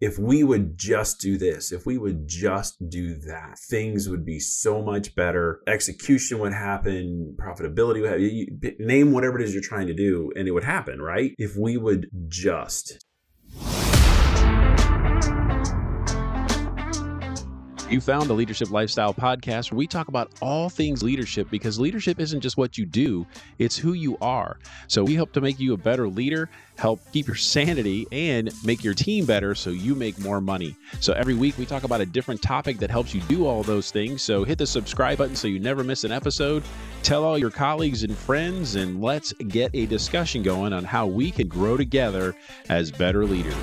if we would just do this, if we would just do that, things would be so much better. Execution would happen, profitability would happen. You, name whatever it is you're trying to do, and it would happen, right? If we would just. You found the Leadership Lifestyle Podcast where we talk about all things leadership because leadership isn't just what you do, it's who you are. So we hope to make you a better leader, help keep your sanity, and make your team better so you make more money. So every week we talk about a different topic that helps you do all those things. So hit the subscribe button so you never miss an episode. Tell all your colleagues and friends, and let's get a discussion going on how we can grow together as better leaders.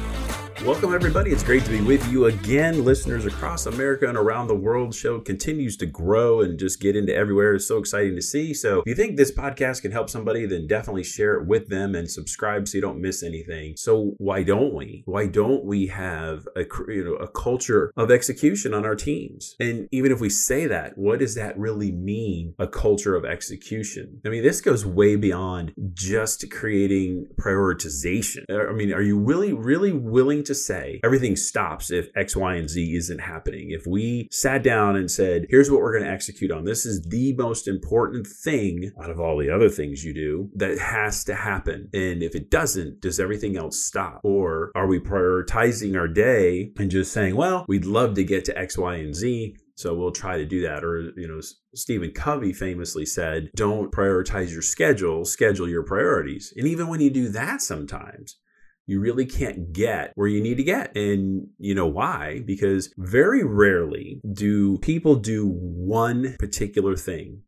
Welcome, everybody. It's great to be with you again. Listeners across America and around the world show continues to grow and just get into everywhere. It's so exciting to see. So, if you think this podcast can help somebody, then definitely share it with them and subscribe so you don't miss anything. So, why don't we? Why don't we have a you know a culture of execution on our teams? And even if we say that, what does that really mean? A culture of execution. I mean, this goes way beyond just creating prioritization. I mean, are you really, really willing to to say everything stops if X, Y, and Z isn't happening. If we sat down and said, here's what we're going to execute on, this is the most important thing out of all the other things you do that has to happen. And if it doesn't, does everything else stop? Or are we prioritizing our day and just saying, well, we'd love to get to X, Y, and Z. So we'll try to do that. Or, you know, Stephen Covey famously said, don't prioritize your schedule, schedule your priorities. And even when you do that sometimes, you really can't get where you need to get. And you know why? Because very rarely do people do one particular thing.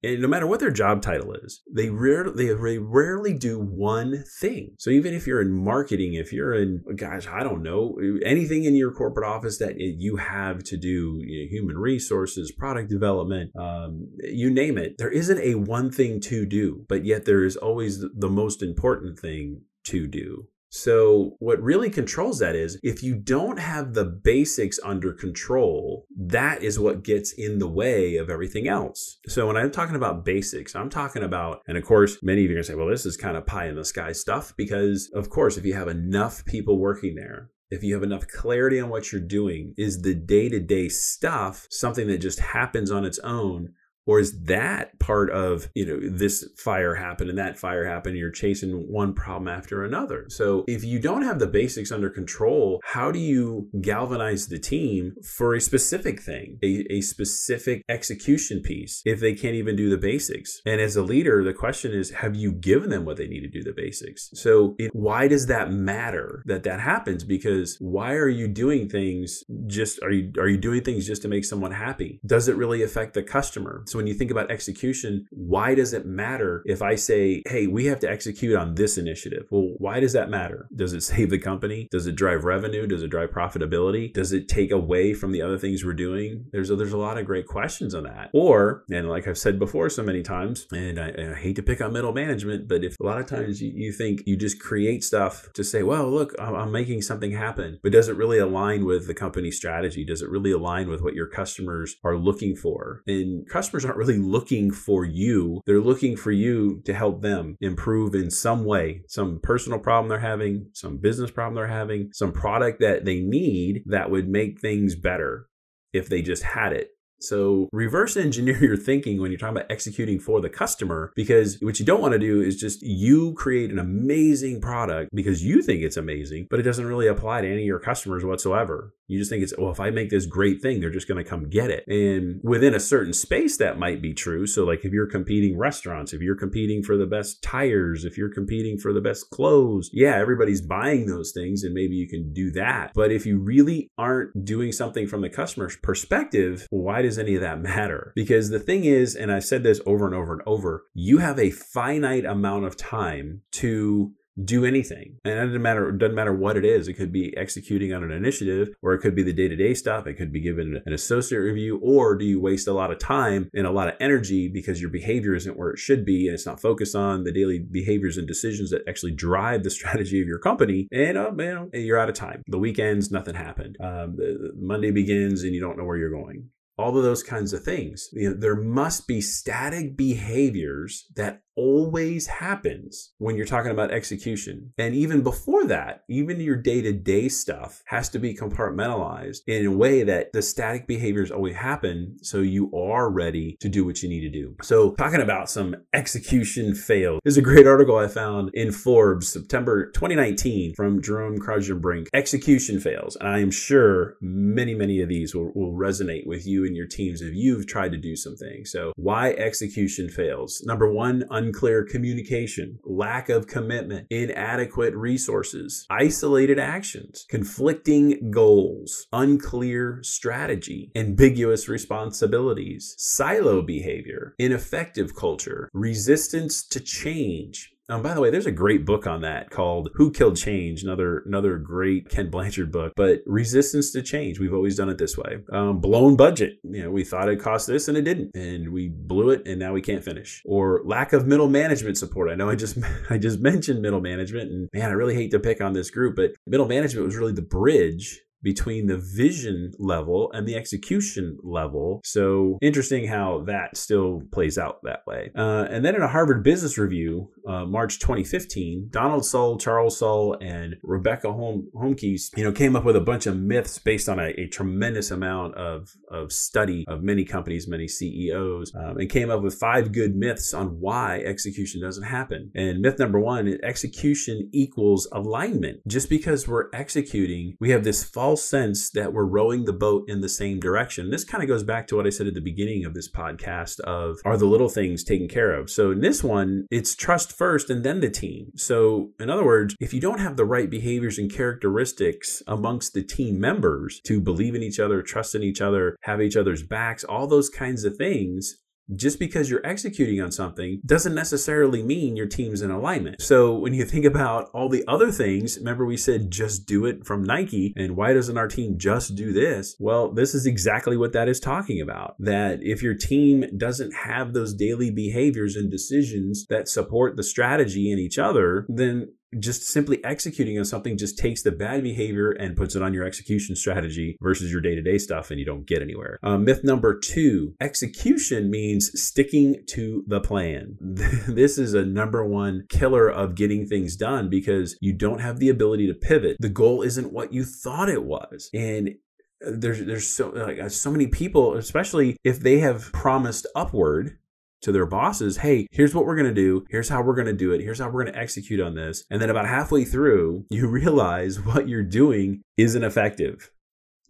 And no matter what their job title is, they rarely they rarely do one thing. So even if you're in marketing, if you're in gosh, I don't know, anything in your corporate office that you have to do, you know, human resources, product development, um, you name it, there isn't a one thing to do, but yet there is always the most important thing to do. So, what really controls that is if you don't have the basics under control, that is what gets in the way of everything else. So, when I'm talking about basics, I'm talking about, and of course, many of you are going to say, well, this is kind of pie in the sky stuff because, of course, if you have enough people working there, if you have enough clarity on what you're doing, is the day to day stuff something that just happens on its own? Or is that part of you know this fire happened and that fire happened you're chasing one problem after another? So if you don't have the basics under control how do you galvanize the team for a specific thing a, a specific execution piece if they can't even do the basics? And as a leader the question is have you given them what they need to do the basics? So it, why does that matter that that happens? Because why are you doing things just are you are you doing things just to make someone happy? Does it really affect the customer? So when you think about execution, why does it matter if I say, hey, we have to execute on this initiative? Well, why does that matter? Does it save the company? Does it drive revenue? Does it drive profitability? Does it take away from the other things we're doing? There's a, there's a lot of great questions on that. Or, and like I've said before so many times, and I, and I hate to pick on middle management, but if a lot of times you, you think you just create stuff to say, well, look, I'm, I'm making something happen, but does it really align with the company strategy? Does it really align with what your customers are looking for? And customers aren't really looking for you. They're looking for you to help them improve in some way, some personal problem they're having, some business problem they're having, some product that they need that would make things better if they just had it so reverse engineer your thinking when you're talking about executing for the customer because what you don't want to do is just you create an amazing product because you think it's amazing, but it doesn't really apply to any of your customers whatsoever. You just think it's, well, if I make this great thing, they're just going to come get it. And within a certain space, that might be true. So, like if you're competing restaurants, if you're competing for the best tires, if you're competing for the best clothes, yeah, everybody's buying those things and maybe you can do that. But if you really aren't doing something from the customer's perspective, why does any of that matter? Because the thing is, and I've said this over and over and over, you have a finite amount of time to do anything. And it doesn't matter, it doesn't matter what it is. It could be executing on an initiative, or it could be the day-to-day stuff. It could be given an associate review, or do you waste a lot of time and a lot of energy because your behavior isn't where it should be and it's not focused on the daily behaviors and decisions that actually drive the strategy of your company. And uh, you know, you're out of time. The weekends, nothing happened. Um, Monday begins and you don't know where you're going all of those kinds of things. You know, there must be static behaviors that always happens when you're talking about execution. And even before that, even your day to day stuff has to be compartmentalized in a way that the static behaviors always happen so you are ready to do what you need to do. So, talking about some execution fail, there's a great article I found in Forbes, September 2019, from Jerome Kraaijenbrink Execution Fails. And I am sure many, many of these will, will resonate with you and your teams if you've tried to do something. So, why execution fails? Number one, unclear communication, lack of commitment, inadequate resources, isolated actions, conflicting goals, unclear strategy, ambiguous responsibilities, silo behavior, ineffective culture, resistance to change, um, by the way, there's a great book on that called "Who Killed Change." Another another great Ken Blanchard book. But resistance to change, we've always done it this way. Um, blown budget. You know, we thought it cost this and it didn't, and we blew it, and now we can't finish. Or lack of middle management support. I know I just I just mentioned middle management, and man, I really hate to pick on this group, but middle management was really the bridge between the vision level and the execution level. So interesting how that still plays out that way. Uh, and then in a Harvard Business Review, uh, March 2015, Donald Sull, Charles Sull, and Rebecca Hom- Homkes, you know, came up with a bunch of myths based on a, a tremendous amount of, of study of many companies, many CEOs, um, and came up with five good myths on why execution doesn't happen. And myth number one, execution equals alignment. Just because we're executing, we have this false false sense that we're rowing the boat in the same direction. This kind of goes back to what I said at the beginning of this podcast of are the little things taken care of. So in this one, it's trust first and then the team. So in other words, if you don't have the right behaviors and characteristics amongst the team members to believe in each other, trust in each other, have each other's backs, all those kinds of things, just because you're executing on something doesn't necessarily mean your team's in alignment. So when you think about all the other things, remember we said just do it from Nike, and why doesn't our team just do this? Well, this is exactly what that is talking about. That if your team doesn't have those daily behaviors and decisions that support the strategy in each other, then just simply executing on something just takes the bad behavior and puts it on your execution strategy versus your day-to-day stuff and you don't get anywhere. Uh, myth number two execution means sticking to the plan. This is a number one killer of getting things done because you don't have the ability to pivot. The goal isn't what you thought it was. And there's there's so like so many people especially if they have promised upward to their bosses, hey, here's what we're going to do. Here's how we're going to do it. Here's how we're going to execute on this. And then about halfway through, you realize what you're doing isn't effective.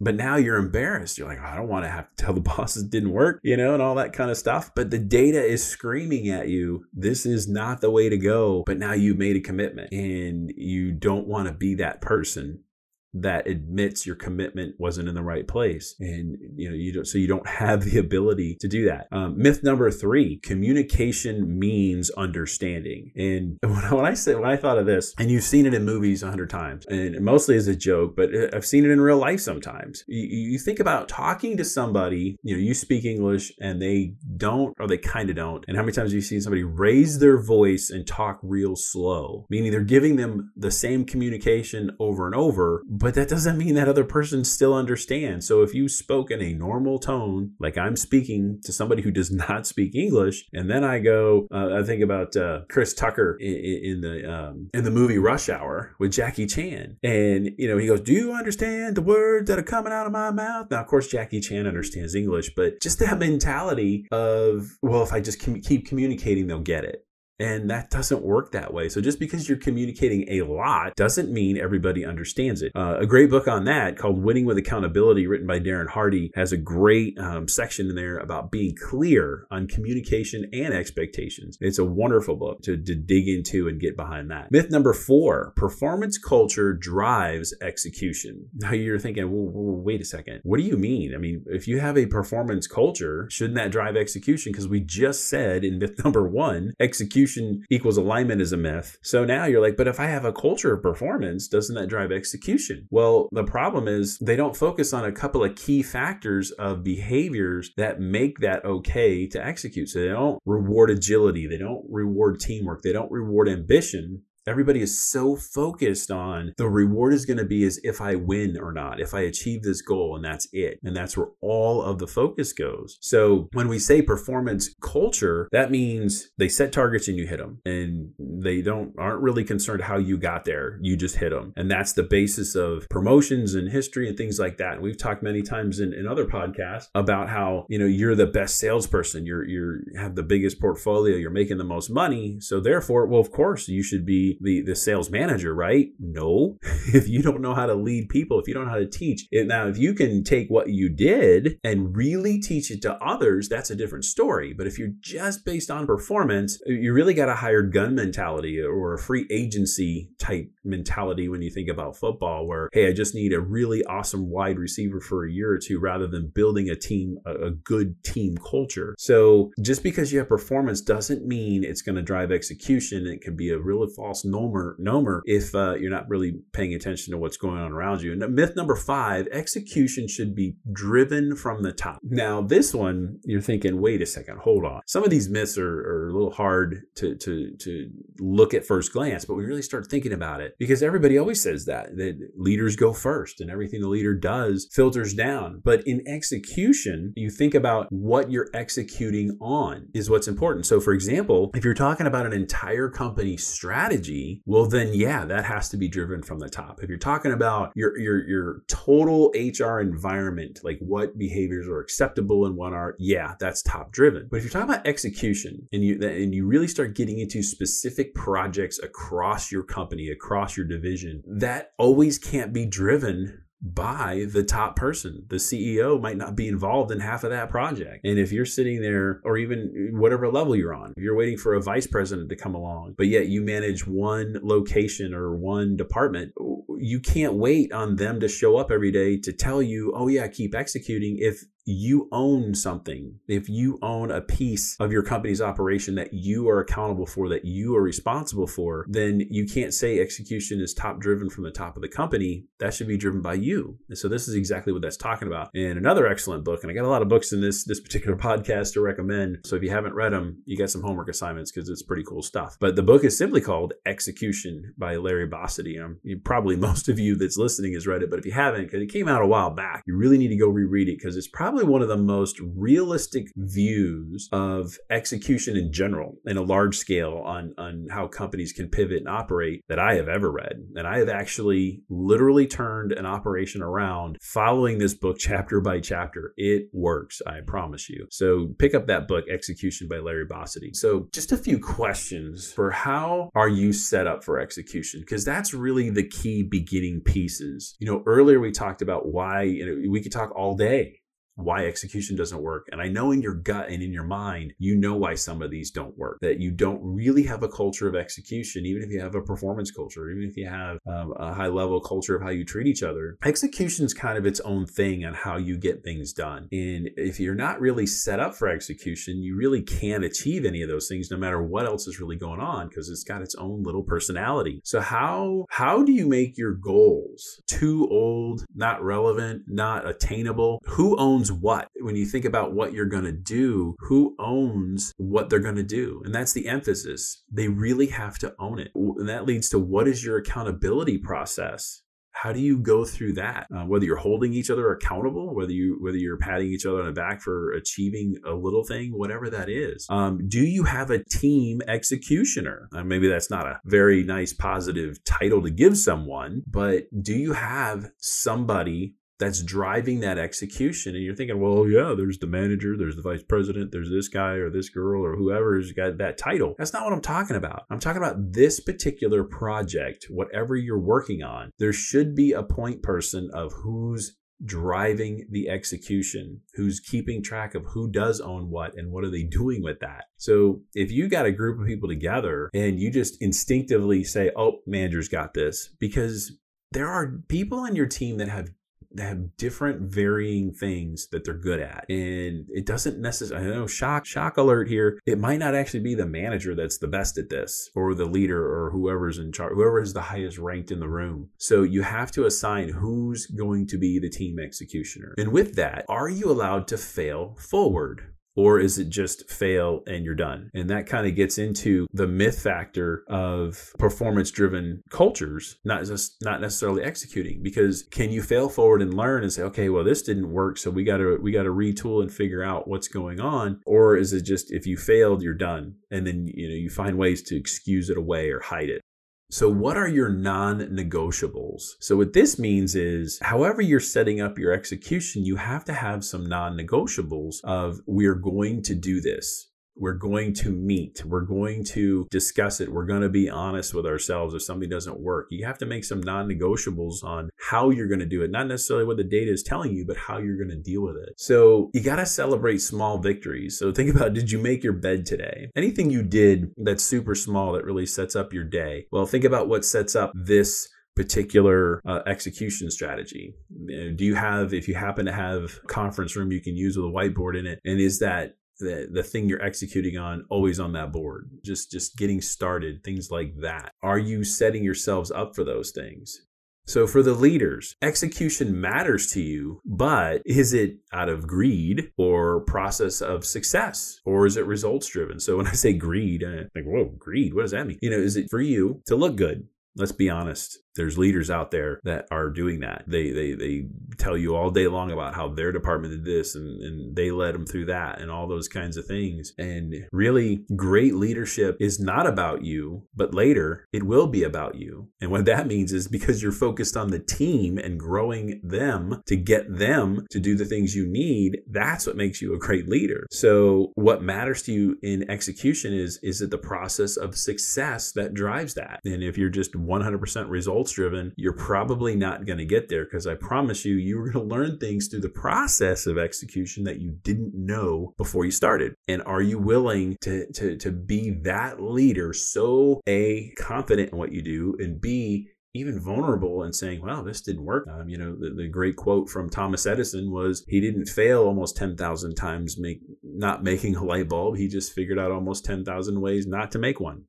But now you're embarrassed. You're like, I don't want to have to tell the bosses it didn't work, you know, and all that kind of stuff. But the data is screaming at you, this is not the way to go. But now you've made a commitment and you don't want to be that person that admits your commitment wasn't in the right place. And you know you don't so you don't have the ability to do that. Um, myth number three communication means understanding. And when i said when i thought of this and you've seen it in movies a hundred times and mostly as a joke but uh, i've seen it in real life sometimes. You, you think about talking to somebody you know you speak english and they don't or they kind of don't. And how many times have you seen somebody raise their voice and talk real slow? Meaning they're giving them the same communication over and over but that doesn't mean that other person still understands. So if you spoke in a normal tone, like I'm speaking to somebody who does not speak English, and then I go, uh, I think about uh, Chris Tucker in, in the um, in the movie Rush Hour with Jackie Chan, and you know he goes, "Do you understand the words that are coming out of my mouth?" Now, of course, Jackie Chan understands English, but just that mentality of, well, if I just com- keep communicating, they'll get it. And that doesn't work that way. So just because you're communicating a lot doesn't mean everybody understands it. Uh, a great book on that called Winning with Accountability, written by Darren Hardy, has a great um, section in there about being clear on communication and expectations. It's a wonderful book to, to dig into and get behind that. Myth number four performance culture drives execution. Now you're thinking, well, wait a second. What do you mean? I mean, if you have a performance culture, shouldn't that drive execution? Because we just said in myth number one, execution execution equals alignment is a myth. So now you're like, but if I have a culture of performance, doesn't that drive execution? Well, the problem is they don't focus on a couple of key factors of behaviors that make that okay to execute. So they don't reward agility, they don't reward teamwork, they don't reward ambition everybody is so focused on the reward is going to be as if I win or not, if I achieve this goal, and that's it. And that's where all of the focus goes. So when we say performance culture, that means they set targets and you hit them. And they don't aren't really concerned how you got there. You just hit them. And that's the basis of promotions and history and things like that. And we've talked many times in, in other podcasts about how, you know, you're the best salesperson, you're you're have the biggest portfolio, you're making the most money. So therefore, well, of course, you should be the, the sales manager, right? No. if you don't know how to lead people, if you don't know how to teach, it, now if you can take what you did and really teach it to others, that's a different story. But if you're just based on performance, you really got a hired gun mentality or a free agency type mentality when you think about football, where, hey, I just need a really awesome wide receiver for a year or two rather than building a team, a, a good team culture. So just because you have performance doesn't mean it's going to drive execution. It can be a really false nomer, nomer if uh, you're not really paying attention to what's going on around you. And myth number five execution should be driven from the top. Now, this one, you're thinking, wait a second, hold on. Some of these myths are, are a little hard to, to, to look at first glance, but we really start thinking about it because everybody always says that, that leaders go first and everything the leader does filters down. But in execution, you think about what you're executing on is what's important. So, for example, if you're talking about an entire company strategy, well, then yeah, that has to be driven from the top. If you're talking about your your your total HR environment, like what behaviors are acceptable and what aren't, yeah, that's top driven. But if you're talking about execution and you and you really start getting into specific projects across your company, across your division, that always can't be driven by the top person. The CEO might not be involved in half of that project. And if you're sitting there, or even whatever level you're on, if you're waiting for a vice president to come along, but yet you manage one location or one department, you can't wait on them to show up every day to tell you, oh, yeah, keep executing if you own something, if you own a piece of your company's operation that you are accountable for, that you are responsible for, then you can't say execution is top driven from the top of the company. That should be driven by you. And so this is exactly what that's talking about. And another excellent book, and I got a lot of books in this this particular podcast to recommend. So if you haven't read them, you got some homework assignments because it's pretty cool stuff. But the book is simply called Execution by Larry Bossidy. Um, you, probably most of you that's listening has read it, but if you haven't, because it came out a while back, you really need to go reread it because it's probably probably one of the most realistic views of execution in general in a large scale on, on how companies can pivot and operate that I have ever read. And I have actually literally turned an operation around following this book chapter by chapter. It works, I promise you. So pick up that book, Execution by Larry Bossidy. So just a few questions for how are you set up for execution? Because that's really the key beginning pieces. You know, earlier we talked about why, you know, we could talk all day why execution doesn't work. And I know in your gut and in your mind, you know why some of these don't work, that you don't really have a culture of execution, even if you have a performance culture, even if you have um, a high level culture of how you treat each other. Execution is kind of its own thing on how you get things done. And if you're not really set up for execution, you really can't achieve any of those things, no matter what else is really going on, because it's got its own little personality. So how how do you make your goals too old, not relevant, not attainable? Who owns owns what. When you think about what you're going to do, who owns what they're going to do? And that's the emphasis. They really have to own it. And that leads to what is your accountability process? how do you go through that uh, whether you're holding each other accountable whether you whether you're patting each other on the back for achieving a little thing whatever that is um, do you have a team executioner uh, maybe that's not a very nice positive title to give someone but do you have somebody that's driving that execution. And you're thinking, well, yeah, there's the manager, there's the vice president, there's this guy or this girl or whoever's got that title. That's not what I'm talking about. I'm talking about this particular project, whatever you're working on. There should be a point person of who's driving the execution, who's keeping track of who does own what and what are they doing with that. So if you got a group of people together and you just instinctively say, oh, manager's got this, because there are people on your team that have have different varying things that they're good at. And it doesn't necessarily, I know, shock, shock alert here. It might not actually be the manager that's the best at this or the leader or whoever's in charge, whoever is the highest ranked in the room. So you have to assign who's going to be the team executioner. And with that, are you allowed to fail forward? Or is it just fail and you're done? And that kind of gets into the myth factor of performance driven cultures, not just not necessarily executing because can you fail forward and learn and say, okay, well this didn't work, so we got to we got to retool and figure out what's going on, or is it just if you failed, you're done, and then you know you find ways to excuse it away or hide it? So, what are your non negotiables? So, what this means is, however, you're setting up your execution, you have to have some non negotiables of we're going to do this. We're going to meet. We're going to discuss it. We're going to be honest with ourselves if something doesn't work. You have to make some non negotiables on how you're going to do it, not necessarily what the data is telling you, but how you're going to deal with it. So you got to celebrate small victories. So think about did you make your bed today? Anything you did that's super small that really sets up your day. Well, think about what sets up this particular uh, execution strategy? Do you have, if you happen to have conference room you can use with a whiteboard in it, and is that the, the thing you're executing on always on that board. Just just getting started things like that. Are you setting yourselves up for those things? So for the leaders execution matters to you but is it out of greed or process of success? Or is it results driven? So when i say greed i think whoa greed what does that mean? You know is it for you to look good? Let's be honest there's leaders out there that are doing that. They they they tell you all day long about how their department did this and, and they led them through that and all those kinds of things. And really, great leadership is not about you, but later it will be about you. And what that means is because you're focused on the team and growing them to get them to do the things you need, that's what makes you a great leader. So what matters to you in execution is is it the process of success that drives that. And if you're just 100% results results driven, you're probably not going to get there because I promise you, you're going to learn things through the process of execution that you didn't know before you started. And are you willing to, to, to be that leader so A, confident in what you do, and B, even vulnerable and saying, "Well, this didn't work." Um, you know, the, the, great quote from Thomas Edison was, "He didn't fail almost ten thousand times make not making a light bulb. He just figured out almost ten thousand ways not to make one."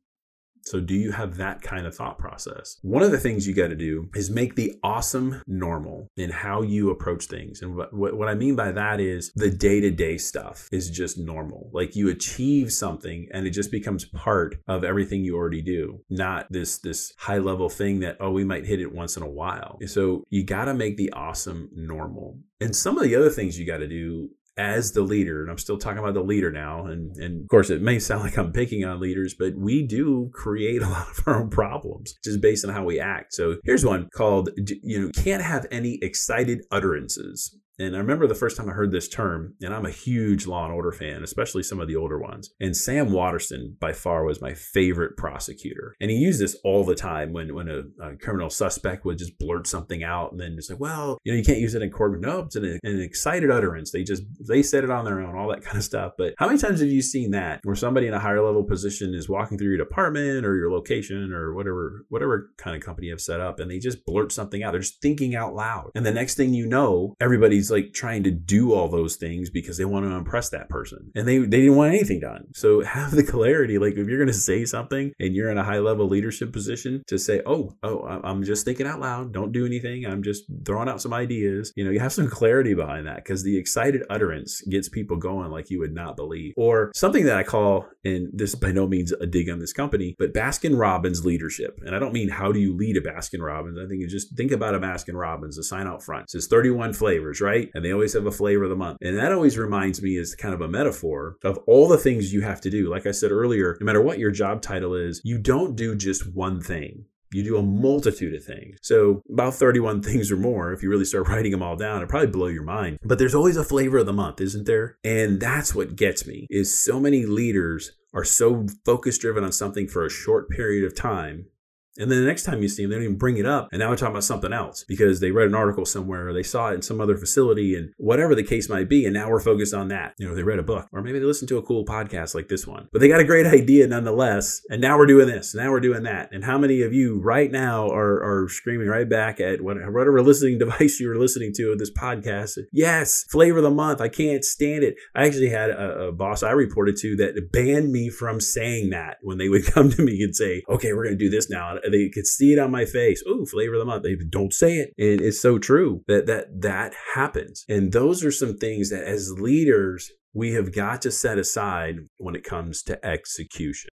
So, do you have that kind of thought process? One of the things you got to do is make the awesome normal in how you approach things. And what, what I mean by that is the day to day stuff is just normal. Like you achieve something and it just becomes part of everything you already do, not this, this high level thing that, oh, we might hit it once in a while. So, you got to make the awesome normal. And some of the other things you got to do as the leader, and I'm still talking about the leader now, and, and of course it may sound like I'm picking on leaders, but we do create a lot of our own problems just based on how we act. So here's one called, you know, can't have any excited utterances. And I remember the first time I heard this term, and I'm a huge Law and Order fan, especially some of the older ones. And Sam Waterston, by far, was my favorite prosecutor. And he used this all the time when, when a, a criminal suspect would just blurt something out and then just like, well, you know, you can't use it in court. No, it's an, an excited utterance. They just, they said it on their own, all that kind of stuff. But how many times have you seen that where somebody in a higher level position is walking through your department or your location or whatever, whatever kind of company you have set up and they just blurt something out? They're just thinking out loud. And the next thing you know, everybody's like trying to do all those things because they want to impress that person and they, they didn't want anything done. So have the clarity. Like if you're going to say something and you're in a high level leadership position to say, oh, oh, I'm just thinking out loud. Don't do anything. I'm just throwing out some ideas. You know, you have some clarity behind that because the excited utterance gets people going like you would not believe. Or something that I call, and this by no means a dig on this company, but Baskin Robbins leadership. And I don't mean how do you lead a Baskin Robbins. I think you just think about a Baskin Robbins, the sign out front. It says 31 flavors, right? Right? And they always have a flavor of the month. And that always reminds me as kind of a metaphor of all the things you have to do. Like I said earlier, no matter what your job title is, you don't do just one thing. You do a multitude of things. So, about 31 things or more, if you really start writing them all down, it'd probably blow your mind. But there's always a flavor of the month, isn't there? And that's what gets me is so many leaders are so focus driven on something for a short period of time and then the next time you see them, they don't even bring it up. And now we're talking about something else because they read an article somewhere or they saw it in some other facility and whatever the case might be. And now we're focused on that. You know, they read a book or maybe they listened to a cool podcast like this one, but they got a great idea nonetheless. And now we're doing this. Now we're doing that. And how many of you right now are, are screaming right back at whatever listening device you're listening to this podcast? Yes, flavor of the month. I can't stand it. I actually had a, a boss I reported to that banned me from saying that when they would come to me and say, okay, we're going to do this now they could see it on my face. Ooh, flavor of the month. They don't say it. And it's so true that that that happens. And those are some things that as leaders we have got to set aside when it comes to execution.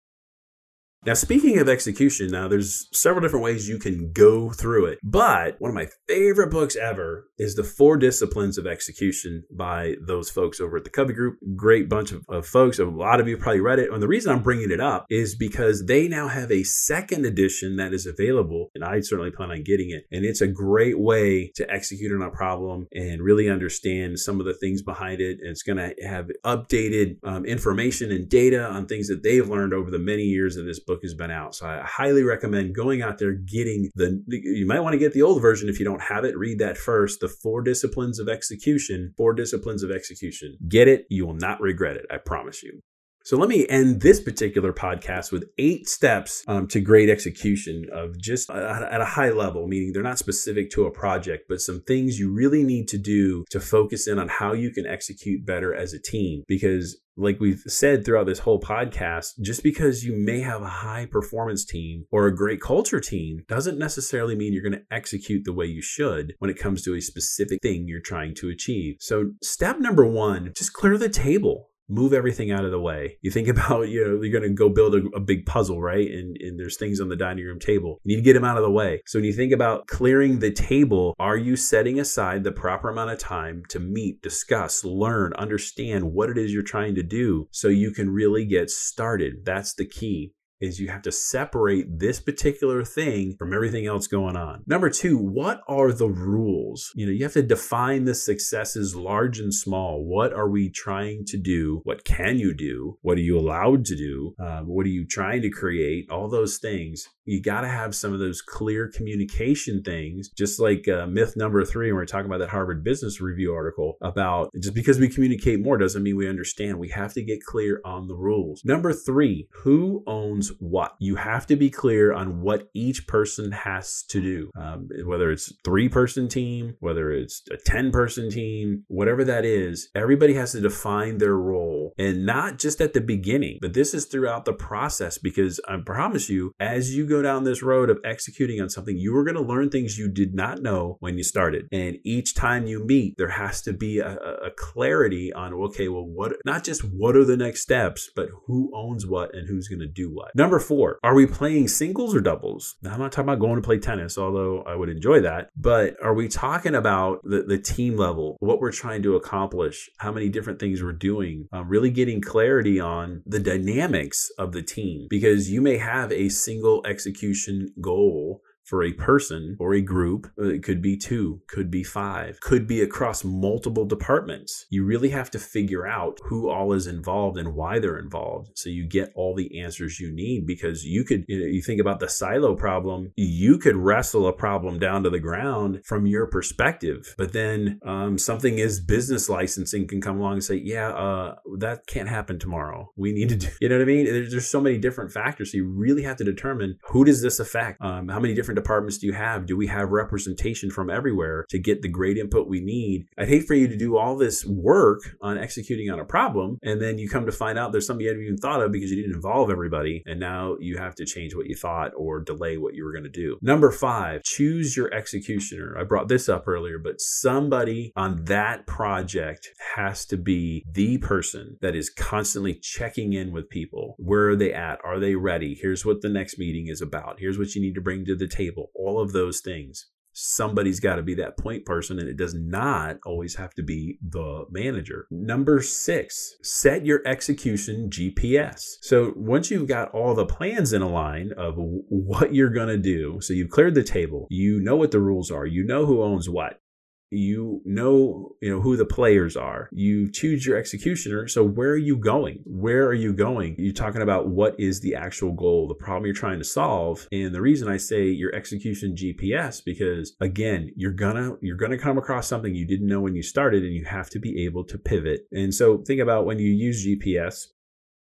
Now, speaking of execution, now there's several different ways you can go through it. But one of my favorite books ever is The Four Disciplines of Execution by those folks over at the Covey Group. Great bunch of, of folks. A lot of you probably read it. And the reason I'm bringing it up is because they now have a second edition that is available. And I certainly plan on getting it. And it's a great way to execute on a problem and really understand some of the things behind it. And it's going to have updated um, information and data on things that they've learned over the many years that this book book has been out. So I highly recommend going out there, getting the, you might want to get the old version if you don't have it. Read that first. The Four Disciplines of Execution. Four Disciplines of Execution. Get it. You will not regret it. I promise you. So let me end this particular podcast with eight steps um, to great execution of just at a high level, meaning they're not specific to a project, but some things you really need to do to focus in on how you can execute better as a team. Because like we've said throughout this whole podcast, just because you may have a high performance team or a great culture team doesn't necessarily mean you're going to execute the way you should when it comes to a specific thing you're trying to achieve. So, step number one, just clear the table move everything out of the way. You think about, you know, you're going to go build a, a, big puzzle, right? And, and there's things on the dining room table. You need to get them out of the way. So when you think about clearing the table, are you setting aside the proper amount of time to meet, discuss, learn, understand what it is you're trying to do so you can really get started? That's the key is you have to separate this particular thing from everything else going on. Number two, what are the rules? You know, you have to define the successes large and small. What are we trying to do? What can you do? What are you allowed to do? Um, what are you trying to create? All those things. You got to have some of those clear communication things, just like uh, myth number three, when we're talking about that Harvard Business Review article about just because we communicate more doesn't mean we understand. We have to get clear on the rules. Number three, who owns what. You have to be clear on what each person has to do, um, whether it's three person team, whether it's a 10 person team, whatever that is, everybody has to define their role and not just at the beginning, but this is throughout the process because I promise you, as you go down this road of executing on something, you are going to learn things you did not know when you started. And each time you meet, there has to be a, a clarity on, okay, well, what, not just what are the next steps, but who owns what and who's going to do what. Number four, are we playing singles or doubles? Now, I'm not talking about going to play tennis, although I would enjoy that, but are we talking about the, the team level, what we're trying to accomplish, how many different things we're doing, um, really getting clarity on the dynamics of the team? Because you may have a single execution goal for a person or a group. Uh, it could be two, could be five, could be across multiple departments. You really have to figure out who all is involved and why they're involved so you get all the answers you need because you could, you, know, you think about the silo problem, you could wrestle a problem down to the ground from your perspective, but then um, something is business licensing can come along and say, yeah, uh, that can't happen tomorrow. We need to do, you know what I mean? There's, there's so many different factors. So you really have to determine who does this affect? Um, how many different departments do you have? Do we have representation from everywhere to get the great input we need? I'd hate for you to do all this work on executing on a problem and then you come to find out there's something you hadn't even thought of because you didn't involve everybody and now you have to change what you thought or delay what you were going to do. Number five, choose your executioner. I brought this up earlier, but somebody on that project has to be the person that is constantly checking in with people. Where are they at? Are they ready? Here's what the next meeting is about. Here's what you need to bring to the table table, all of those things. Somebody's got to be that point person, and it does not always have to be the manager. Number six, set your execution GPS. So once you've got all the plans in a line of what you're going to do, so you've cleared the table, you know what the rules are, you know who owns what, you know you know who the players are. You choose your executioner. So where are you going? Where are you going? You're talking about what is the actual goal the problem you're trying to solve. And the reason i say your execution gps because again you're gonna you're gonna come across something you didn't know when you started and you have to be able to pivot. And so think about when you use gps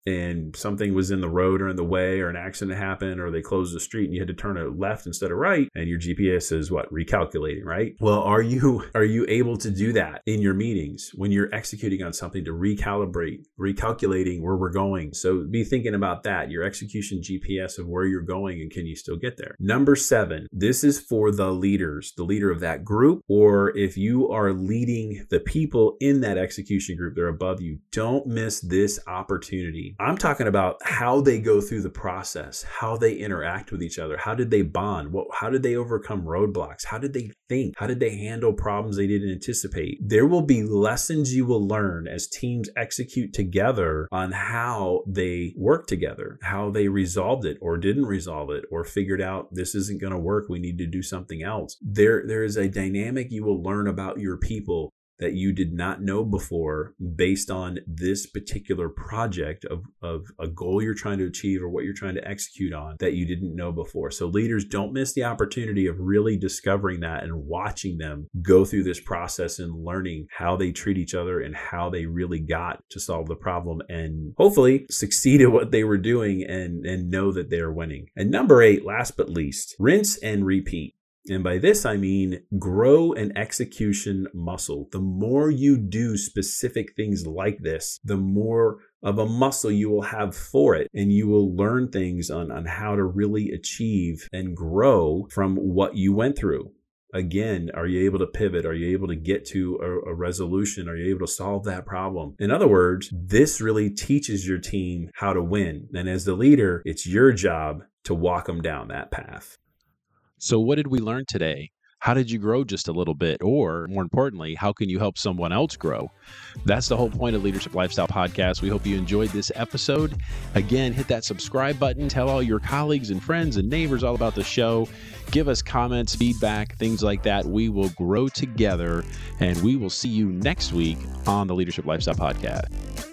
and something was in the road or in the way or an accident happened or they closed the street and you had to turn it left instead of right and your GPS is what recalculating right? Well are you are you able to do that in your meetings when you're executing on something to recalibrate recalculating where we're going? So be thinking about that your execution GPS of where you're going and can you still get there? Number 7 this is for the leaders the leader of that group or if you are leading the people in that execution group they're above you don't miss this opportunity I'm talking about how they go through the process, how they interact with each other. How did they bond? What, how did they overcome roadblocks? How did they think? How did they handle problems they didn't anticipate? There will be lessons you will learn as teams execute together on how they work together, how they resolved it or didn't resolve it or figured out this isn't going to work. We need to do something else. There, there is a dynamic you will learn about your people that you did not know before based on this particular project of, of a goal you're trying to achieve or what you're trying to execute on that you didn't know before. So, leaders, don't miss the opportunity of really discovering that and watching them go through this process and learning how they treat each other and how they really got to solve the problem and hopefully succeed at what they were doing and, and know that they're winning. And number eight, last but least, rinse and repeat. And by this, I mean grow an execution muscle. The more you do specific things like this, the more of a muscle you will have for it. And you will learn things on, on how to really achieve and grow from what you went through. Again, are you able to pivot? Are you able to get to a, a resolution? Are you able to solve that problem? In other words, this really teaches your team how to win. And as the leader, it's your job to walk them down that path. So, what did we learn today? How did you grow just a little bit? Or more importantly, how can you help someone else grow? That's the whole point of Leadership Lifestyle Podcast. We hope you enjoyed this episode. Again, hit that subscribe button, tell all your colleagues and friends and neighbors all about the show. Give us comments, feedback, things like that. We will grow together and we will see you next week on the Leadership Lifestyle Podcast.